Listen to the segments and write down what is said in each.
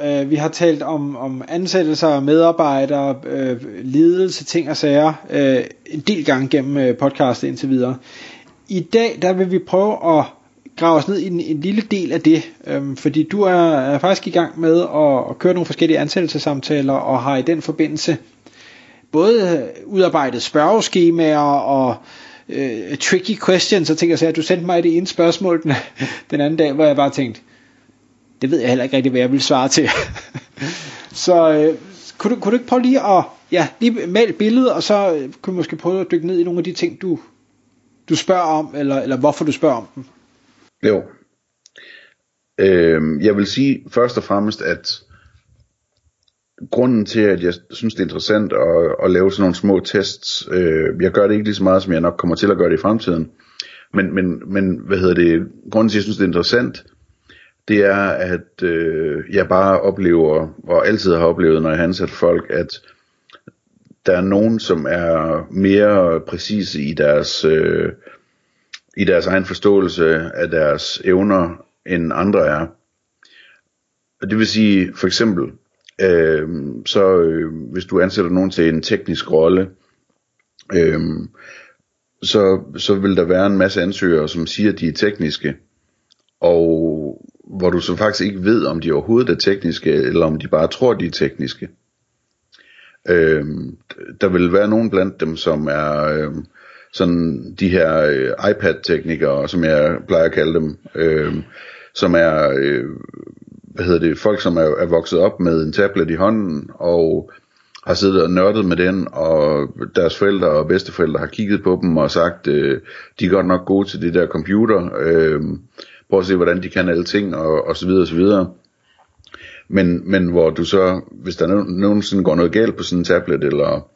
Øh, vi har talt om, om ansættelser, medarbejdere, øh, ledelse, ting og sager øh, en del gange gennem øh, podcastet indtil videre. I dag der vil vi prøve at grave os ned i en, en lille del af det, um, fordi du er, er faktisk i gang med at, at køre nogle forskellige ansættelsessamtaler og har i den forbindelse både øh, udarbejdet spørgeskemaer og øh, tricky questions og ting og sager. Du sendte mig det ene spørgsmål den, den anden dag, hvor jeg bare tænkte, det ved jeg heller ikke rigtig, hvad jeg vil svare til. så øh, kunne, du, kunne du ikke prøve lige at ja, lige male billedet, og så øh, kunne du måske prøve at dykke ned i nogle af de ting, du, du spørger om, eller, eller hvorfor du spørger om dem? Jo. Øhm, jeg vil sige først og fremmest, at grunden til, at jeg synes, det er interessant at, at lave sådan nogle små tests, øh, jeg gør det ikke lige så meget, som jeg nok kommer til at gøre det i fremtiden, men, men, men hvad hedder det, grunden til, at jeg synes, det er interessant, det er, at øh, jeg bare oplever, og altid har oplevet, når jeg har ansat folk, at der er nogen, som er mere præcise i deres, øh, i deres egen forståelse af deres evner, end andre er. Og det vil sige, for eksempel, øh, så øh, hvis du ansætter nogen til en teknisk rolle, øh, så, så vil der være en masse ansøgere, som siger, at de er tekniske, og hvor du så faktisk ikke ved, om de overhovedet er tekniske, eller om de bare tror, de er tekniske. Øhm, der vil være nogen blandt dem, som er øhm, sådan de her øh, iPad-teknikere, som jeg plejer at kalde dem, øhm, som er, øh, hvad hedder det, folk, som er, er vokset op med en tablet i hånden, og har siddet og nørdet med den, og deres forældre og bedsteforældre har kigget på dem og sagt, øh, de er godt nok gode til det der computer, øh, prøv at se, hvordan de kan alle ting, og, og så videre, og så videre. Men, men hvor du så, hvis der nogensinde går noget galt på sådan en tablet, eller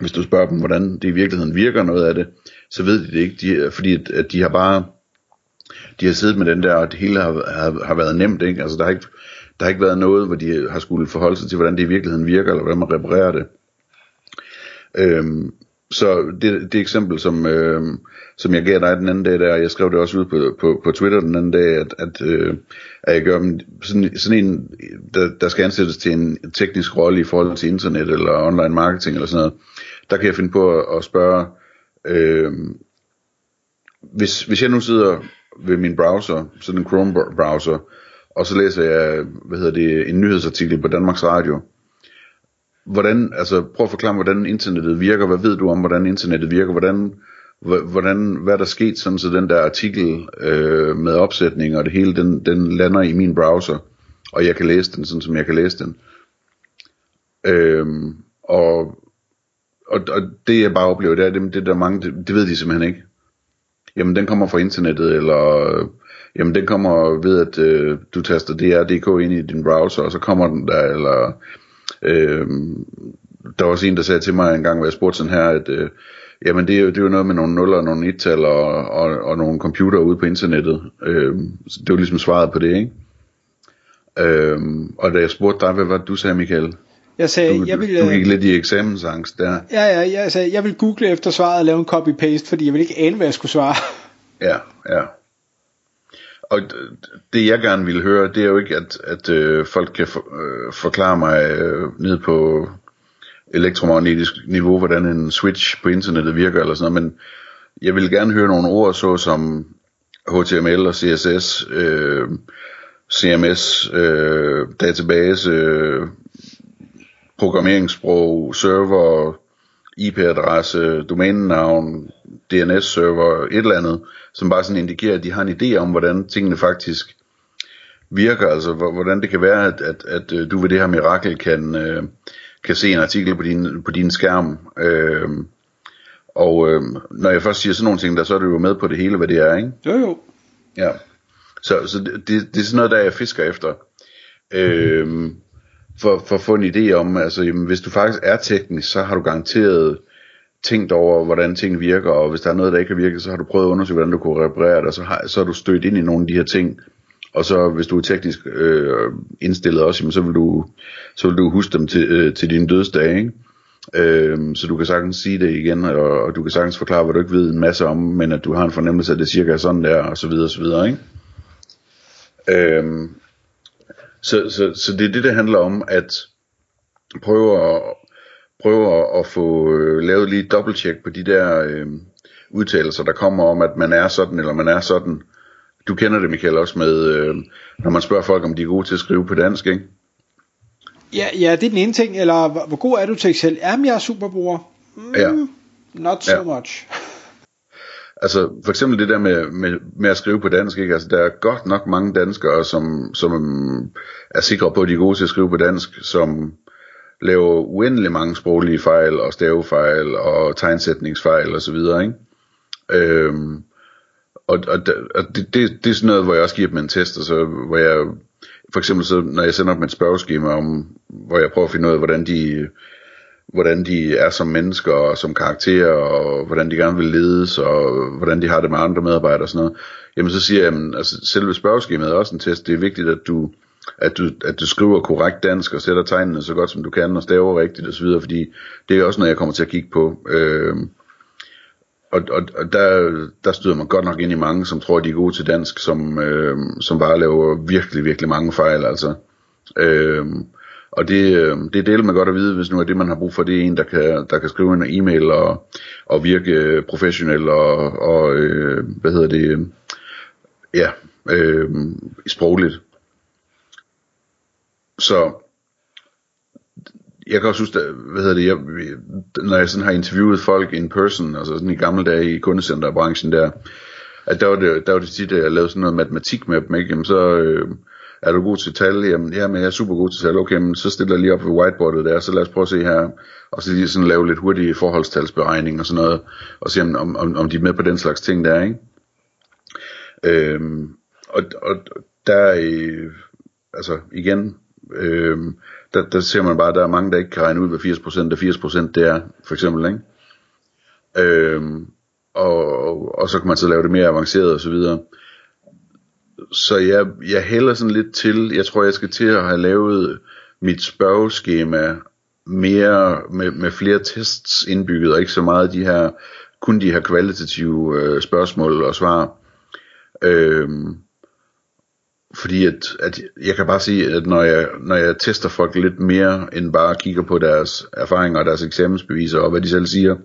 hvis du spørger dem, hvordan det i virkeligheden virker noget af det, så ved de det ikke, de, fordi at, at de har bare, de har siddet med den der, og det hele har, har, har været nemt, ikke? Altså der har ikke, der har ikke været noget, hvor de har skulle forholde sig til, hvordan det i virkeligheden virker, eller hvordan man reparerer det. Øhm, så det, det eksempel, som, øh, som jeg gav dig den anden dag, der, jeg skrev det også ud på, på, på Twitter den anden dag, at, at, øh, at jeg gør sådan, sådan en, der, der skal ansættes til en teknisk rolle i forhold til internet eller online marketing eller sådan noget, der kan jeg finde på at, at spørge, øh, hvis, hvis jeg nu sidder ved min browser, sådan en Chrome browser, og så læser jeg, hvad hedder det, en nyhedsartikel på Danmarks Radio, hvordan, altså prøv at forklare, mig, hvordan internettet virker, hvad ved du om, hvordan internettet virker, hvordan, hvordan, hvad der sket, sådan så den der artikel øh, med opsætning og det hele, den, den lander i min browser, og jeg kan læse den, sådan som jeg kan læse den. Øhm, og, og, og det jeg bare oplever, det er, det, det der mange, det, det ved de simpelthen ikke. Jamen den kommer fra internettet, eller jamen den kommer ved, at øh, du taster dr.dk ind i din browser, og så kommer den der, eller Øh, der var også en, der sagde til mig en gang, hvor jeg spurgte sådan her, at øh, jamen det er, jo, det er jo noget med nogle nuller og nogle et og, og, og nogle computer ude på internettet. Øh, det var ligesom svaret på det, ikke? Øh, og da jeg spurgte dig, hvad var det, du sagde, Michael? Jeg sagde, du, jeg vil, du gik lidt i eksamensangst der. Ja, ja, jeg sagde, jeg vil google efter svaret og lave en copy-paste, fordi jeg vil ikke ane, hvad jeg skulle svare. Ja, ja og det jeg gerne vil høre, det er jo ikke, at, at øh, folk kan for, øh, forklare mig øh, ned på elektromagnetisk niveau, hvordan en switch på internettet virker eller sådan noget, men jeg vil gerne høre nogle ord, så som HTML og CSS, øh, CMS, øh, database, øh, programmeringssprog, server, IP-adresse, domænenavn, DNS-server, et eller andet, som bare sådan indikerer, at de har en idé om, hvordan tingene faktisk virker, altså hvordan det kan være, at, at, at øh, du ved det her mirakel kan, øh, kan se en artikel på din, på din skærm. Øh, og øh, når jeg først siger sådan nogle ting, der så er du jo med på det hele, hvad det er, ikke? Jo jo. Ja. Så, så det, det, det er sådan noget, der jeg fisker efter. Øh, for, for at få en idé om, altså jamen, hvis du faktisk er teknisk, så har du garanteret tænkt over, hvordan ting virker, og hvis der er noget, der ikke har virket, så har du prøvet at undersøge, hvordan du kunne reparere det, og så har, så har du stødt ind i nogle af de her ting, og så hvis du er teknisk øh, indstillet også, jamen, så, vil du, så vil du huske dem til, øh, til din dødsdag, ikke? Øhm, så du kan sagtens sige det igen, og, og du kan sagtens forklare, hvad du ikke ved en masse om, men at du har en fornemmelse af, at det cirka er sådan der, og så videre, og så videre, ikke? Øhm, så, så, så det er det, det handler om, at prøve at, prøve at, at få øh, lavet lige et dobbelttjek på de der øh, udtalelser, der kommer om, at man er sådan, eller man er sådan. Du kender det, Michael, også med, øh, når man spørger folk, om de er gode til at skrive på dansk, ikke? Ja, ja, det er den ene ting, eller hvor, god er du til Excel? Jamen, jeg er superbruger. Mm, Ja. Not so Ja. much. Altså for eksempel det der med, med, med at skrive på dansk, ikke? Altså der er godt nok mange danskere, som, som er sikre på, at de er gode til at skrive på dansk, som laver uendelig mange sproglige fejl og stavefejl og tegnsætningsfejl og så videre, ikke? Øhm, og, og, og det, det, det er sådan noget, hvor jeg også giver dem en test, så hvor jeg, for eksempel så, når jeg sender dem et spørgeskema om, hvor jeg prøver at finde ud af, hvordan de, hvordan de er som mennesker og som karakterer, og hvordan de gerne vil ledes, og hvordan de har det med andre medarbejdere og sådan noget, jamen så siger jeg, at altså selve spørgeskemaet er også en test. Det er vigtigt, at du, at du, at du skriver korrekt dansk og sætter tegnene så godt som du kan og staver rigtigt osv., fordi det er også noget, jeg kommer til at kigge på. Øh, og, og, og der, der støder man godt nok ind i mange, som tror, de er gode til dansk, som, øh, som bare laver virkelig, virkelig mange fejl, altså. Øh, og det, øh, det deler man godt at vide, hvis nu er det, man har brug for, det er en, der kan, der kan skrive en e-mail og, og virke professionel og, og øh, hvad hedder det, ja, øh, sprogligt. Så jeg kan også huske, at, hvad hedder det, jeg, når jeg sådan har interviewet folk in person, altså sådan i gamle dage i kundecenterbranchen der, at der var det, der var det tit, at jeg lavede sådan noget matematik med dem, ikke? Jamen så øh, er du god til tal, jamen, jamen jeg er super god til tal, okay, men så stiller jeg lige op ved whiteboardet der, så lad os prøve at se her, og så lige sådan lave lidt hurtige forholdstalsberegning og sådan noget, og se om, om, om, om de er med på den slags ting der, ikke? Øhm, og, og der er, øh, altså igen, øhm, der, der ser man bare, at der er mange, der ikke kan regne ud, hvad 80% af 80% det er, for eksempel, ikke? Øhm, og, og så kan man så lave det mere avanceret og så videre. Så jeg, jeg hælder sådan lidt til, jeg tror, jeg skal til at have lavet mit spørgeskema mere med, med flere tests indbygget, og ikke så meget de her, kun de her kvalitative øh, spørgsmål og svar. Øhm, fordi at, at jeg kan bare sige, at når jeg, når jeg tester folk lidt mere, end bare kigger på deres erfaringer og deres eksamensbeviser og hvad de selv siger,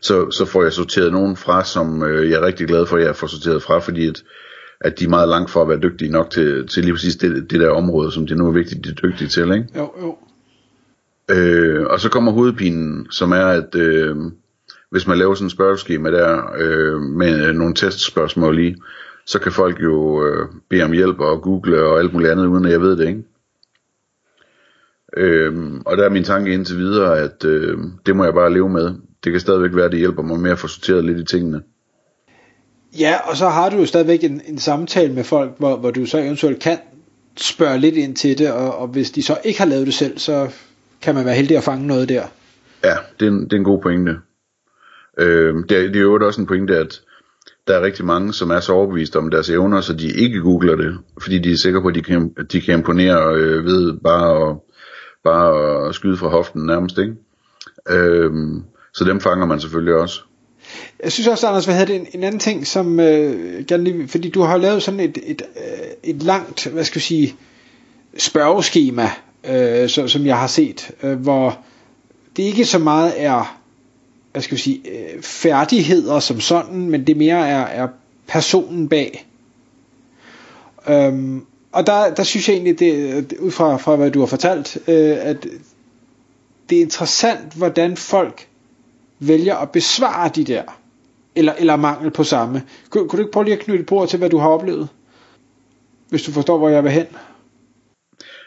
så, så får jeg sorteret nogen fra, som øh, jeg er rigtig glad for, at jeg får sorteret fra, fordi at, at de er meget langt for at være dygtige nok til, til lige præcis det, det der område, som det nu er vigtigt, de er dygtige til. Ikke? Jo, jo. Øh, og så kommer hovedpinen, som er, at øh, hvis man laver sådan en spørgeskema der, øh, med nogle testspørgsmål i, så kan folk jo øh, bede om hjælp og google og alt muligt andet, uden at jeg ved det, ikke? Øh, og der er min tanke indtil videre, at øh, det må jeg bare leve med. Det kan stadigvæk være, at det hjælper mig med at få sorteret lidt i tingene. Ja, og så har du jo stadigvæk en, en samtale med folk, hvor, hvor du så eventuelt kan spørge lidt ind til det, og, og hvis de så ikke har lavet det selv, så kan man være heldig at fange noget der. Ja, det er en, det er en god pointe. Øh, det, er, det er jo også en pointe, at der er rigtig mange, som er så overbevist om deres evner, så de ikke googler det, fordi de er sikre på, at de kan, de kan imponere øh, ved bare at, bare at skyde fra hoften nærmest, ikke? Øhm, så dem fanger man selvfølgelig også. Jeg synes også, Anders, hvad havde det, en, en anden ting, som øh, gerne lige, fordi du har lavet sådan et, et, øh, et langt, hvad skal jeg sige, spørgeskema, øh, så, som jeg har set, øh, hvor det ikke så meget er, hvad skal vi sige, øh, færdigheder som sådan, men det mere er, er personen bag. Øhm, og der, der synes jeg egentlig, det, ud fra, fra hvad du har fortalt, øh, at det er interessant, hvordan folk vælger at besvare de der, eller, eller mangel på samme. Kunne, kunne du ikke prøve lige at knytte på til, hvad du har oplevet? Hvis du forstår, hvor jeg vil hen.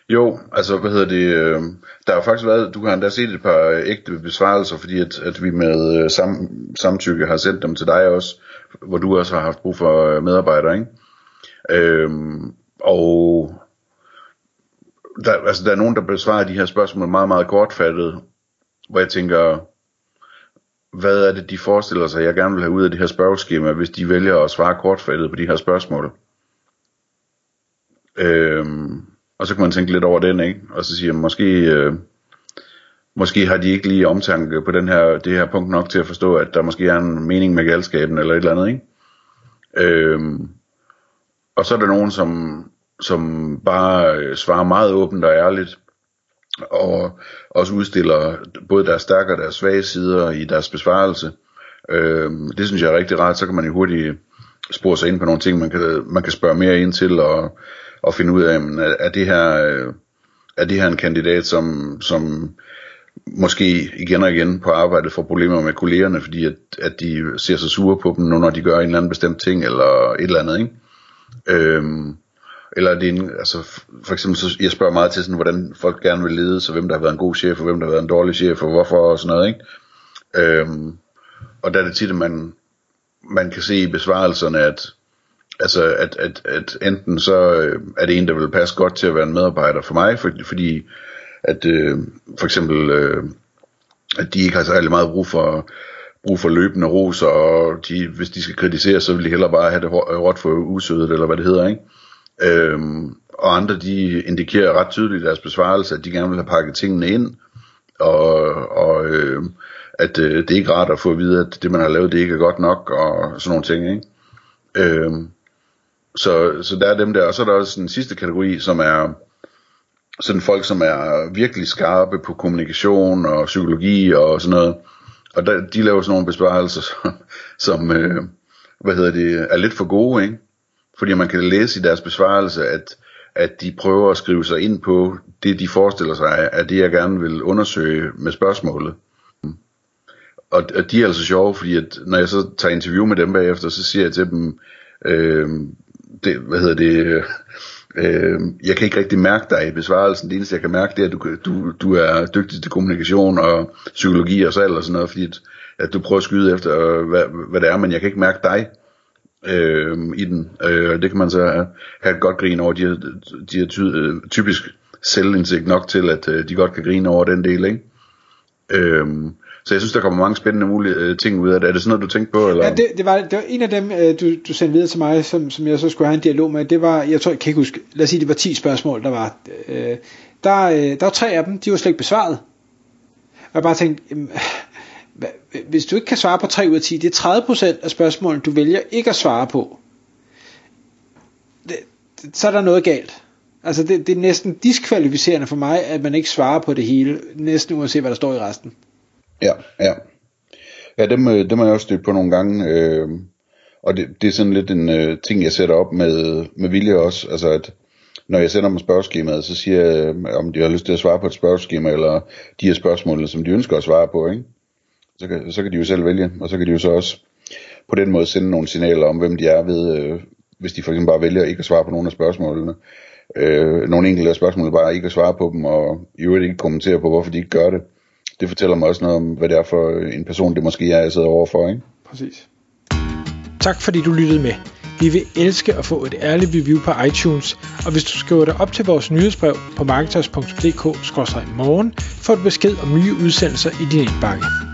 Jo, altså hvad hedder det, øh, der har faktisk været, du har endda set et par øh, ægte besvarelser, fordi at, at vi med øh, sam, samtykke har sendt dem til dig også, hvor du også har haft brug for øh, medarbejdere, ikke? Øh, og der, altså, der er nogen, der besvarer de her spørgsmål meget, meget kortfattet, hvor jeg tænker, hvad er det, de forestiller sig, jeg gerne vil have ud af det her spørgeskema, hvis de vælger at svare kortfattet på de her spørgsmål. Øhm, og så kan man tænke lidt over den, ikke? Og så siger man, måske, øh, måske har de ikke lige omtanke på den her, det her punkt nok til at forstå, at der måske er en mening med galskaben eller et eller andet, ikke? Øhm, og så er der nogen, som, som bare øh, svarer meget åbent og ærligt, og også udstiller både deres stærke og deres svage sider i deres besvarelse. Øh, det synes jeg er rigtig rart, så kan man jo hurtigt spore sig ind på nogle ting, man kan, man kan spørge mere ind til, og, og finde ud af, men er det her... Øh, er det her en kandidat, som, som måske igen og igen på arbejdet får problemer med kollegerne, fordi at, at de ser sig sure på dem, når de gør en eller anden bestemt ting, eller et eller andet, ikke? Øhm, eller er det en, altså for eksempel, så jeg spørger meget til sådan, hvordan folk gerne vil lede, så hvem der har været en god chef, og hvem der har været en dårlig chef, og hvorfor og sådan noget, ikke? Øhm, og der er det tit, at man, man kan se i besvarelserne, at, altså, at, at, at enten så øh, er det en, der vil passe godt til at være en medarbejder for mig, for, fordi at øh, for eksempel, øh, at de ikke har særlig meget brug for, brug for løbende ros, og de, hvis de skal kritisere, så vil de hellere bare have det råt for usødet, eller hvad det hedder, ikke? Øhm, og andre, de indikerer ret tydeligt i deres besvarelse, at de gerne vil have pakket tingene ind, og, og øh, at øh, det er ikke rart at få at vide, at det man har lavet, det ikke er godt nok, og sådan nogle ting, ikke? Øhm, så, så der er dem der, og så er der også en sidste kategori, som er sådan folk, som er virkelig skarpe på kommunikation og psykologi og sådan noget. Og der, de laver sådan nogle besparelser, som, som øh, hvad hedder det, er lidt for gode, ikke? Fordi man kan læse i deres besvarelse, at, at de prøver at skrive sig ind på det, de forestiller sig, er det, jeg gerne vil undersøge med spørgsmålet. Og, og de er altså sjove, fordi at, når jeg så tager interview med dem bagefter, så siger jeg til dem, øh, det, hvad hedder det, øh, jeg kan ikke rigtig mærke dig i besvarelsen. Det eneste, jeg kan mærke, det er, at du, du, du er dygtig til kommunikation og psykologi og salg og sådan noget, fordi at, at du prøver at skyde efter, hvad, hvad det er, men jeg kan ikke mærke dig øh, i den. Øh, det kan man så have et godt grin over. De har, de har ty, øh, typisk selvindsigt nok til, at øh, de godt kan grine over den del, ikke? Øh, så jeg synes, der kommer mange spændende mulige øh, ting ud af det. Er det sådan noget, du tænkte på? Eller? Ja, det, det, var, det var en af dem, øh, du, du sendte videre til mig, som, som jeg så skulle have en dialog med. Det var, jeg tror, jeg kan ikke huske, lad os sige, det var 10 spørgsmål, der var. Øh, der, øh, der var tre af dem, de var slet ikke besvaret. Og jeg bare tænkte, hvis du ikke kan svare på 3 ud af 10, det er 30% af spørgsmålene, du vælger ikke at svare på. Det, så er der noget galt. Altså det, det er næsten diskvalificerende for mig, at man ikke svarer på det hele, næsten uanset hvad der står i resten. Ja, ja. Ja, dem, øh, dem har jeg også stødt på nogle gange, øh, og det, det er sådan lidt en øh, ting, jeg sætter op med, med vilje også, altså at når jeg sender dem spørgeskemaet, så siger jeg, øh, om de har lyst til at svare på et spørgeskema, eller de her spørgsmål, som de ønsker at svare på, ikke? Så kan, så kan de jo selv vælge, og så kan de jo så også på den måde sende nogle signaler om, hvem de er ved, øh, hvis de for eksempel bare vælger ikke at svare på nogle af spørgsmålene. Øh, nogle enkelte af spørgsmålene bare ikke at svare på dem, og i øvrigt ikke kommentere på, hvorfor de ikke gør det det fortæller mig også noget om, hvad det er for en person, det måske er, jeg sidder overfor. Ikke? Præcis. Tak fordi du lyttede med. Vi vil elske at få et ærligt review på iTunes, og hvis du skriver dig op til vores nyhedsbrev på marketers.dk-morgen, får du besked om nye udsendelser i din indbakke.